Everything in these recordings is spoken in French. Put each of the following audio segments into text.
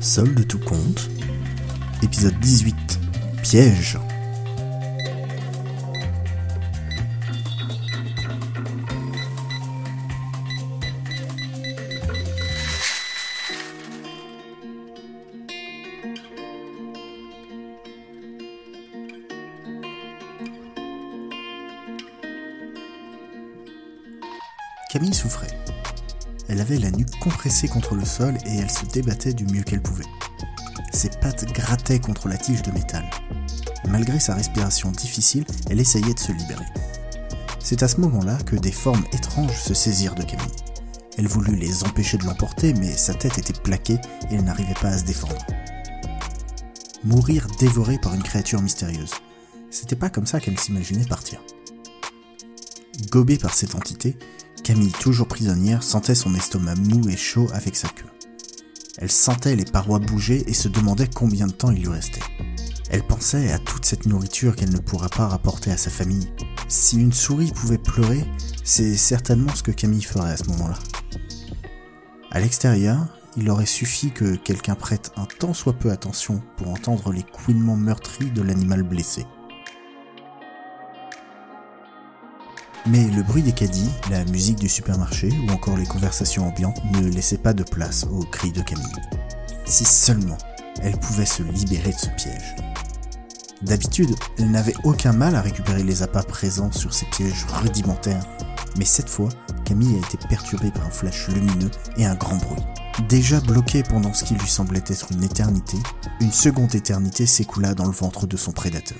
Solde tout compte. Épisode 18. Piège. Camille souffrait. Elle avait la nuque compressée contre le sol et elle se débattait du mieux qu'elle pouvait. Ses pattes grattaient contre la tige de métal. Malgré sa respiration difficile, elle essayait de se libérer. C'est à ce moment-là que des formes étranges se saisirent de Camille. Elle voulut les empêcher de l'emporter, mais sa tête était plaquée et elle n'arrivait pas à se défendre. Mourir dévorée par une créature mystérieuse. C'était pas comme ça qu'elle s'imaginait partir. Gobée par cette entité, Camille, toujours prisonnière, sentait son estomac mou et chaud avec sa queue. Elle sentait les parois bouger et se demandait combien de temps il lui restait. Elle pensait à toute cette nourriture qu'elle ne pourra pas rapporter à sa famille. Si une souris pouvait pleurer, c'est certainement ce que Camille ferait à ce moment-là. À l'extérieur, il aurait suffi que quelqu'un prête un tant soit peu attention pour entendre les couinements meurtris de l'animal blessé. Mais le bruit des caddies, la musique du supermarché ou encore les conversations ambiantes ne laissaient pas de place aux cris de Camille. Si seulement elle pouvait se libérer de ce piège. D'habitude, elle n'avait aucun mal à récupérer les appâts présents sur ces pièges rudimentaires, mais cette fois, Camille a été perturbée par un flash lumineux et un grand bruit. Déjà bloquée pendant ce qui lui semblait être une éternité, une seconde éternité s'écoula dans le ventre de son prédateur.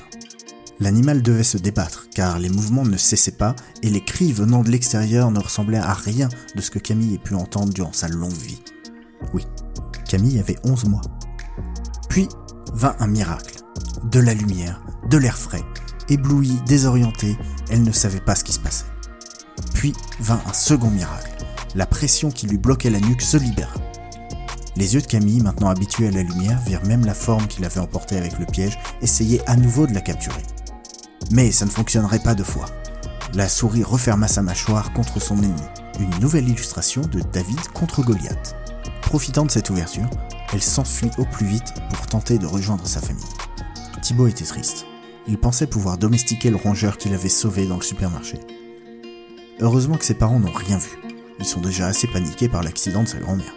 L'animal devait se débattre, car les mouvements ne cessaient pas, et les cris venant de l'extérieur ne ressemblaient à rien de ce que Camille ait pu entendre durant sa longue vie. Oui, Camille avait 11 mois. Puis vint un miracle. De la lumière, de l'air frais. Éblouie, désorientée, elle ne savait pas ce qui se passait. Puis vint un second miracle. La pression qui lui bloquait la nuque se libéra. Les yeux de Camille, maintenant habitués à la lumière, virent même la forme qu'il avait emportée avec le piège, essayer à nouveau de la capturer. Mais ça ne fonctionnerait pas deux fois. La souris referma sa mâchoire contre son ennemi. Une nouvelle illustration de David contre Goliath. Profitant de cette ouverture, elle s'enfuit au plus vite pour tenter de rejoindre sa famille. Thibaut était triste. Il pensait pouvoir domestiquer le rongeur qu'il avait sauvé dans le supermarché. Heureusement que ses parents n'ont rien vu. Ils sont déjà assez paniqués par l'accident de sa grand-mère.